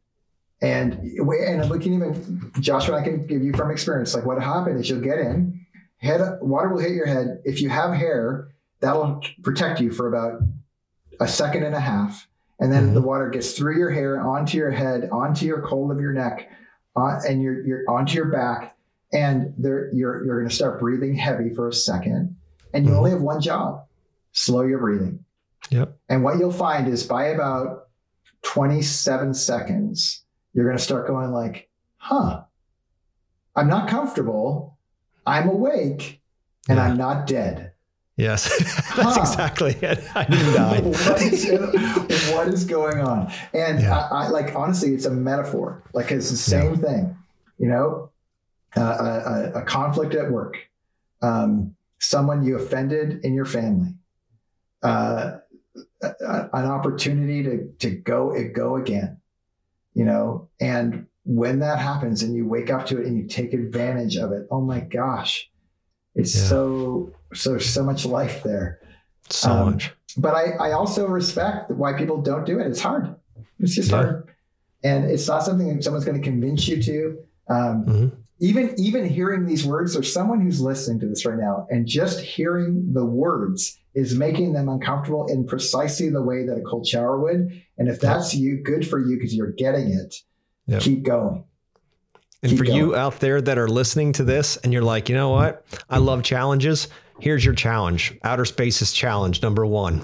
And and we can even Joshua I can give you from experience. Like what happened is you'll get in, head water will hit your head. If you have hair, that'll protect you for about a second and a half. And then Mhm. the water gets through your hair, onto your head, onto your cold of your neck, uh, and you're, you're onto your back. And there, you're you're going to start breathing heavy for a second, and you Mhm. only have one job: slow your breathing. Yep. And what you'll find is by about 27 seconds, you're going to start going like, "Huh, I'm not comfortable. I'm awake, and Yeah. I'm not dead." Yes. That's Huh. exactly it. I didn't die. what, is, what is going on? And Yeah. I, I like honestly, it's a metaphor. Like it's the same thing. You know, uh, a, a, a conflict at work, um, someone you offended in your family, uh, a, a- an opportunity to to go it go again. You know, and when that happens, and you wake up to it and you take advantage of it, oh my gosh, it's Yeah. so so there's so much life there So Um, much. but I, I also respect why people don't do it. It's hard. It's just Yeah. hard, and it's not something that someone's going to convince you to. Um, Mhm. Even even hearing these words, there's someone who's listening to this right now, and just hearing the words is making them uncomfortable in precisely the way that a cold shower would. And if that's you, good for you because you're getting it. Yeah. Keep going. And Keep for you out there that are listening to this and you're like, you know what? I love challenges. Here's your challenge Outer Spaces Challenge number one.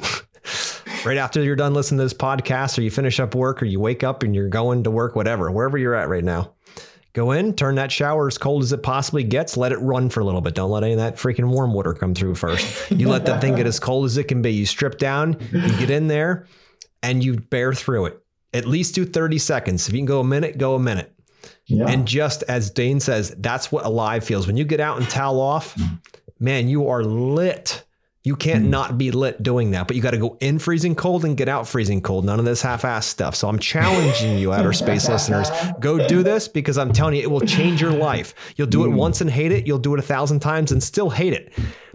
right after you're done listening to this podcast, or you finish up work, or you wake up and you're going to work, whatever, wherever you're at right now, go in, turn that shower as cold as it possibly gets, let it run for a little bit. Don't let any of that freaking warm water come through first. You let that thing get as cold as it can be. You strip down, you get in there, and you bear through it. At least do 30 seconds. If you can go a minute, go a minute. Yeah. And just as Dane says, that's what alive feels. When you get out and towel off, man, you are lit. You can't Mm. not be lit doing that, but you got to go in freezing cold and get out freezing cold. None of this half ass stuff. So I'm challenging you, outer space listeners, go do this because I'm telling you, it will change your life. You'll do it Mm. once and hate it. You'll do it a thousand times and still hate it.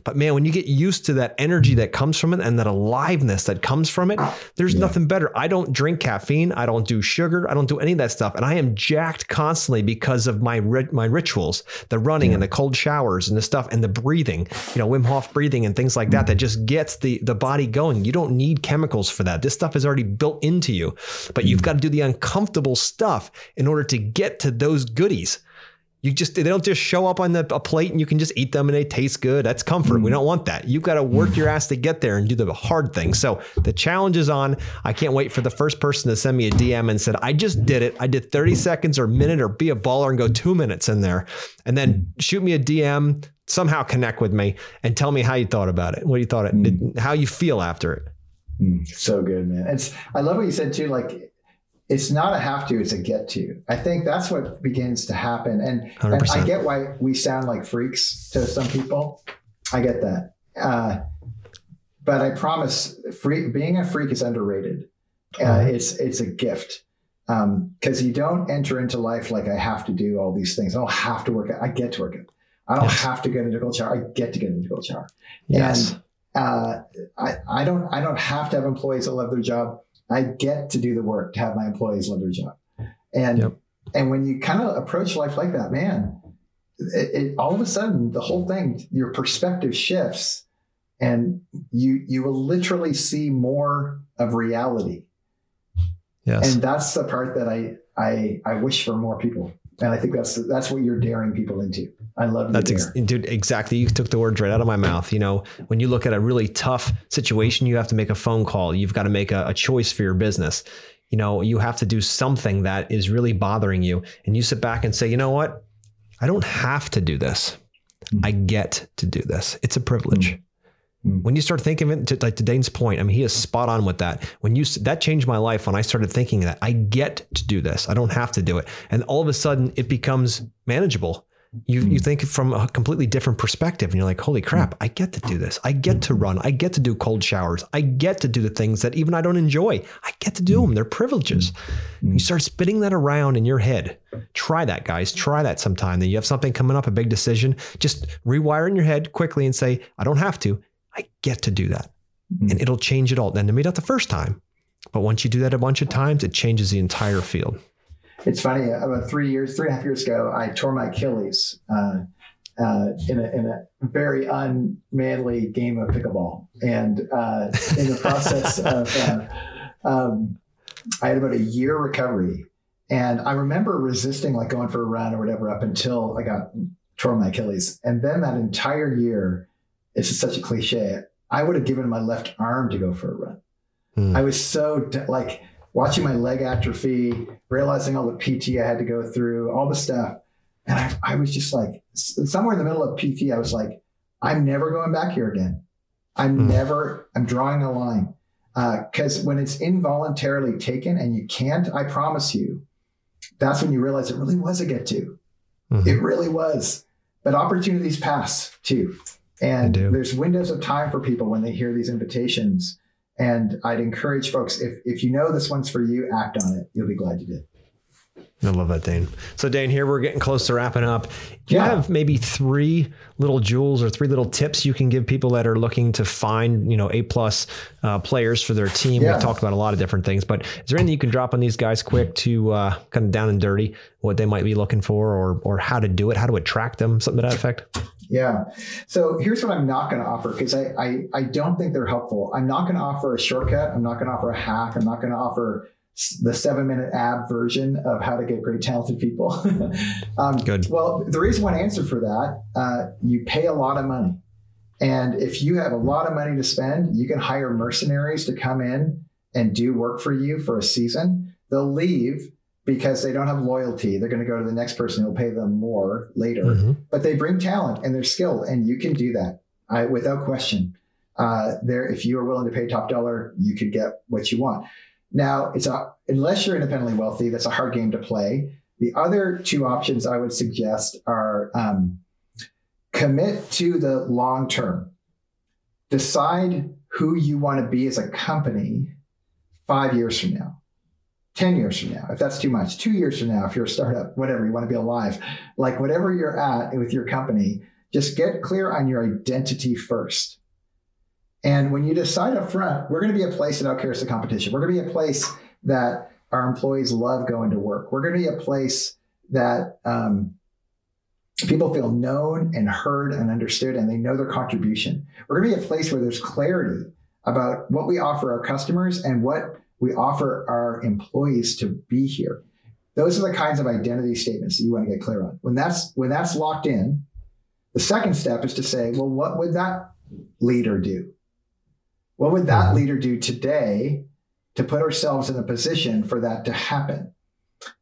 But man, when you get used to that energy that comes from it and that aliveness that comes from it, there's Yeah. nothing better. I don't drink caffeine. I don't do sugar. I don't do any of that stuff. And I am jacked constantly because of my my rituals, the running and the cold showers and the stuff and the breathing, you know, Wim Hof breathing and things like that, that just gets the, the body going. You don't need chemicals for that. This stuff is already built into you, but you've mm. got to do the uncomfortable stuff in order to get to those goodies. You just they don't just show up on the, a plate and you can just eat them and they taste good. That's comfort. We don't want that. You've got to work your ass to get there and do the hard thing. So the challenge is on. I can't wait for the first person to send me a DM and said, I just did it. I did 30 seconds or a minute or be a baller and go two minutes in there. And then shoot me a DM, somehow connect with me and tell me how you thought about it. What you thought it, did- how you feel after it. Mm, so good, man. It's I love what you said too. Like it's not a have to, it's a get to. I think that's what begins to happen. And, and I get why we sound like freaks to some people. I get that. Uh, but I promise, free, being a freak is underrated. Uh, Mhm. it's it's a gift because you don't enter into life like I have to do all these things. I don't have to work. out. I get to work. out. I don't Yes. have to get into a cold shower. I get to get into a cold shower Yes. uh, I, I don't I don't have to have employees that love their job. I get to do the work to have my employees love their job. And Yep. and when you kind of approach life like that, man, it, it, all of a sudden the whole thing, your perspective shifts, and you you will literally see more of reality. Yes. And that's the part that I I I wish for more people. And I think that's that's what you're daring people into. I love that's ex- dude exactly. You took the words right out of my mouth. You know, when you look at a really tough situation, you have to make a phone call. You've got to make a, a choice for your business. You know, you have to do something that is really bothering you, and you sit back and say, you know what, I don't have to do this. Mm-hmm. I get to do this. It's a privilege. Mm-hmm. Mm. When you start thinking of it, to, like to Dane's point, I mean, he is spot on with that. When you that changed my life when I started thinking that I get to do this, I don't have to do it, and all of a sudden it becomes manageable. You you mm. think from a completely different perspective, and you're like, holy crap, I get to do this. I get to run. I get to do cold showers. I get to do the things that even I don't enjoy. I get to do them. They're privileges. Mm. You start spinning that around in your head. Try that, guys. Try that sometime. Then you have something coming up, a big decision. Just rewire in your head quickly and say, I don't have to. I get to do that. Mm-hmm. And it'll change it all. Then maybe not the first time, but once you do that a bunch of times, it changes the entire field. It's funny. About three years, three and a half years ago, I tore my Achilles uh, uh, in, a, in a very unmanly game of pickleball, and uh, in the process of, uh, um, I had about a year recovery, and I remember resisting like going for a run or whatever up until I got tore my Achilles, and then that entire year it's just such a cliche. I would have given my left arm to go for a run. Hmm. I was so like watching my leg atrophy, realizing all the PT I had to go through, all the stuff. And I, I was just like, somewhere in the middle of PT, I was like, I'm never going back here again. I'm hmm. never, I'm drawing a line. Because uh, when it's involuntarily taken and you can't, I promise you, that's when you realize it really was a get to. Mm-hmm. It really was. But opportunities pass too. And there's windows of time for people when they hear these invitations. And I'd encourage folks, if, if you know this one's for you, act on it. You'll be glad you did. I love that, Dane. So, Dane, here we're getting close to wrapping up. Do you yeah. have maybe three little jewels or three little tips you can give people that are looking to find, you know, A plus uh, players for their team? Yeah. We talked about a lot of different things, but is there anything you can drop on these guys quick to uh, kind of down and dirty what they might be looking for, or or how to do it, how to attract them, something to that effect? Yeah. So here's what I'm not going to offer because I, I, I don't think they're helpful. I'm not going to offer a shortcut. I'm not going to offer a hack. I'm not going to offer the seven minute ab version of how to get great talented people. um, Good. Well, there is one answer for that. Uh, you pay a lot of money. And if you have a lot of money to spend, you can hire mercenaries to come in and do work for you for a season. They'll leave because they don't have loyalty. They're going to go to the next person who'll pay them more later. Mm-hmm. But they bring talent and they're skilled, and you can do that I, without question. Uh, there, if you are willing to pay top dollar, you could get what you want. Now, it's a unless you're independently wealthy, that's a hard game to play. The other two options I would suggest are um, commit to the long term. Decide who you want to be as a company five years from now 10 years from now, if that's too much, two years from now, if you're a startup, whatever, you want to be alive, like whatever you're at with your company, just get clear on your identity first. And when you decide up front, we're going to be a place that outcares the competition. We're going to be a place that our employees love going to work. We're going to be a place that um, people feel known and heard and understood, and they know their contribution. We're going to be a place where there's clarity about what we offer our customers and what we offer our employees to be here. Those are the kinds of identity statements that you want to get clear on. When that's when that's locked in, the second step is to say, well, what would that leader do? What would that mm-hmm. leader do today to put ourselves in a position for that to happen?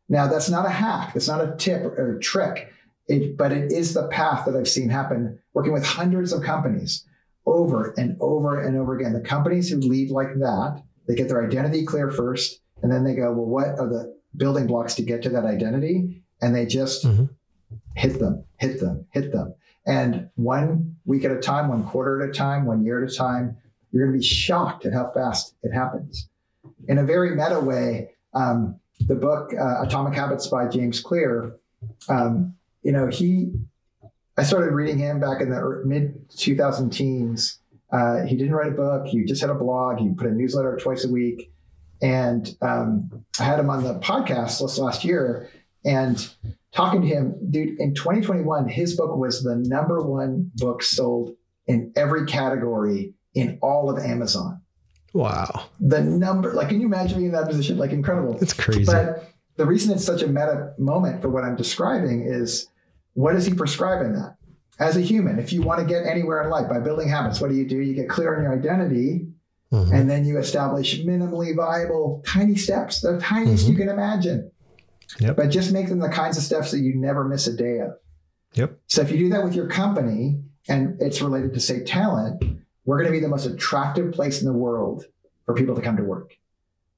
Now, that's not a hack, that's not a tip or a trick, it, but it is the path that I've seen happen working with hundreds of companies over and over and over again. The companies who lead like that they get their identity clear first, and then they go, well, what are the building blocks to get to that identity? And they just mm-hmm. hit them, hit them, hit them. And one week at a time, one quarter at a time, one year at a time, you're going to be shocked at how fast it happens. In a very meta way, um, the book uh, Atomic Habits by James Clear, um, you know, he, I started reading him back in the mid 2000 teens uh, he didn't write a book. He just had a blog. He put a newsletter twice a week. And um, I had him on the podcast this last year and talking to him, dude, in 2021, his book was the number one book sold in every category in all of Amazon. Wow. The number, like, can you imagine being in that position? Like, incredible. It's crazy. But the reason it's such a meta moment for what I'm describing is what is he prescribing that? As a human, if you want to get anywhere in life by building habits, what do you do? You get clear on your identity mm-hmm. and then you establish minimally viable tiny steps, the tiniest mm-hmm. you can imagine. Yep. But just make them the kinds of steps that you never miss a day of. Yep. So if you do that with your company and it's related to say talent, we're going to be the most attractive place in the world for people to come to work.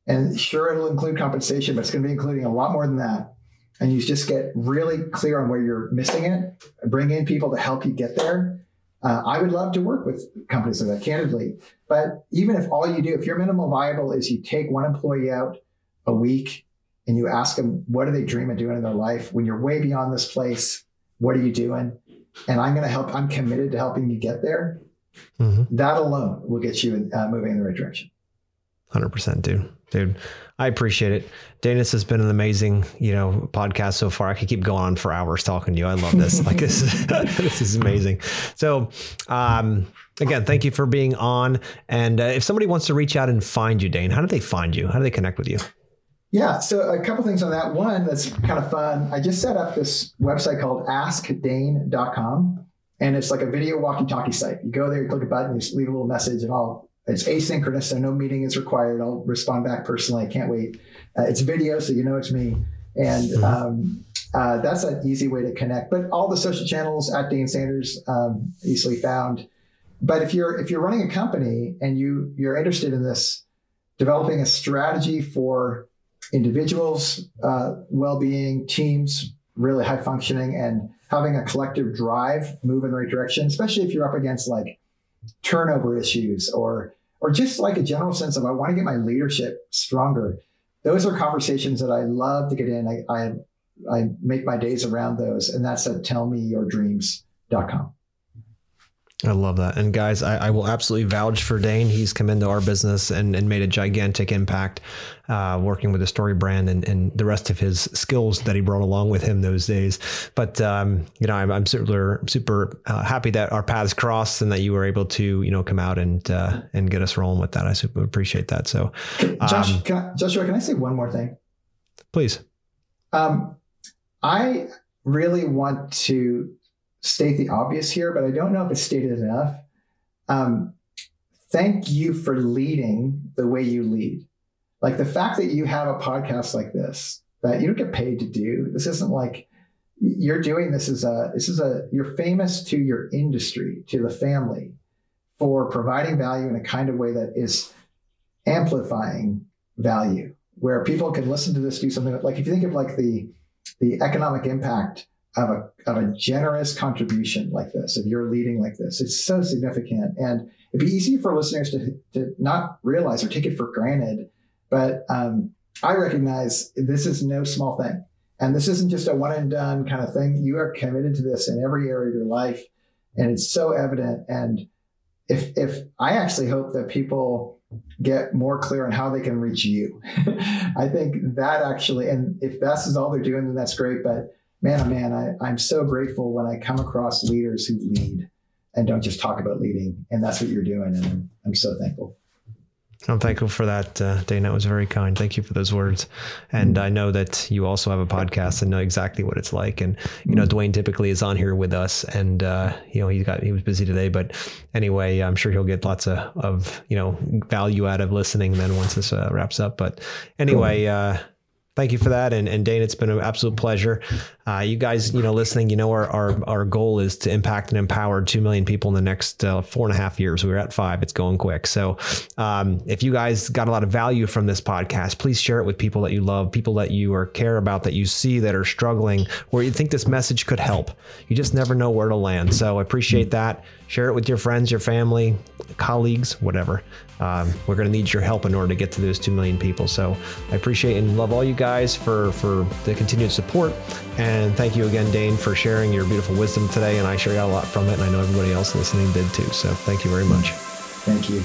And sure, it'll include compensation, but it's going to be including a lot more than that. And you just get really clear on where you're missing it, bring in people to help you get there. Uh, I would love to work with companies like that, candidly. But even if all you do, if your minimal viable is you take one employee out a week and you ask them, what do they dream of doing in their life? When you're way beyond this place, what are you doing? And I'm going to help, I'm committed to helping you get there. Mm-hmm. That alone will get you uh, moving in the right direction. 100%, dude. Dude, I appreciate it. Dane, this has been an amazing, you know, podcast so far. I could keep going on for hours talking to you. I love this. like this, is, this is amazing. So, um, again, thank you for being on. And uh, if somebody wants to reach out and find you, Dane, how do they find you? How do they connect with you? Yeah, so a couple things on that. One that's kind of fun. I just set up this website called askdane.com and it's like a video walkie-talkie site. You go there, you click a button, you just leave a little message, and I'll. It's asynchronous, so no meeting is required. I'll respond back personally. I can't wait. Uh, it's video, so you know it's me, and mm-hmm. um, uh, that's an easy way to connect. But all the social channels at Dane Sanders um, easily found. But if you're if you're running a company and you you're interested in this, developing a strategy for individuals' uh, well-being, teams, really high functioning, and having a collective drive, move in the right direction, especially if you're up against like turnover issues or or just like a general sense of I want to get my leadership stronger. Those are conversations that I love to get in. I I, I make my days around those, and that's at tellmeyourdreams.com. I love that. And guys, I, I, will absolutely vouch for Dane. He's come into our business and, and made a gigantic impact uh, working with the StoryBrand and, and the rest of his skills that he brought along with him those days. But, um, you know, I'm, I'm super, super uh, happy that our paths crossed and that you were able to, you know, come out and, uh, and get us rolling with that. I super appreciate that. So, um, Josh, can I, Joshua, can I say one more thing? Please. Um, I really want to state the obvious here, but I don't know if it's stated enough. Um, thank you for leading the way you lead. Like the fact that you have a podcast like this that you don't get paid to do. This isn't like you're doing this as a this is a you're famous to your industry, to the family for providing value in a kind of way that is amplifying value where people can listen to this do something like if you think of like the the economic impact of a, of a generous contribution like this, if you're leading like this, it's so significant. And it'd be easy for listeners to, to not realize or take it for granted. But um, I recognize this is no small thing. And this isn't just a one and done kind of thing. You are committed to this in every area of your life. And it's so evident. And if, if I actually hope that people get more clear on how they can reach you, I think that actually, and if that's is all they're doing, then that's great. But man, oh man, I, I'm so grateful when I come across leaders who lead and don't just talk about leading. And that's what you're doing. And I'm, I'm so thankful. I'm thankful for that, uh, Dana. It was very kind. Thank you for those words. And I know that you also have a podcast and know exactly what it's like. And you know, Dwayne typically is on here with us, and uh, you know, he got he was busy today, but anyway, I'm sure he'll get lots of of you know value out of listening. Then once this uh, wraps up, but anyway. Uh, thank you for that. And, and Dane, it's been an absolute pleasure. Uh, you guys, you know, listening, you know, our, our, our goal is to impact and empower 2 million people in the next uh, four and a half years. We are at five. It's going quick. So um, if you guys got a lot of value from this podcast, please share it with people that you love, people that you or care about, that you see that are struggling, where you think this message could help. You just never know where to land. So I appreciate that. Share it with your friends, your family, colleagues, whatever. Um, we're going to need your help in order to get to those 2 million people. So I appreciate and love all you guys for, for the continued support. And thank you again, Dane, for sharing your beautiful wisdom today. And I sure got a lot from it. And I know everybody else listening did too. So thank you very much. Thank you.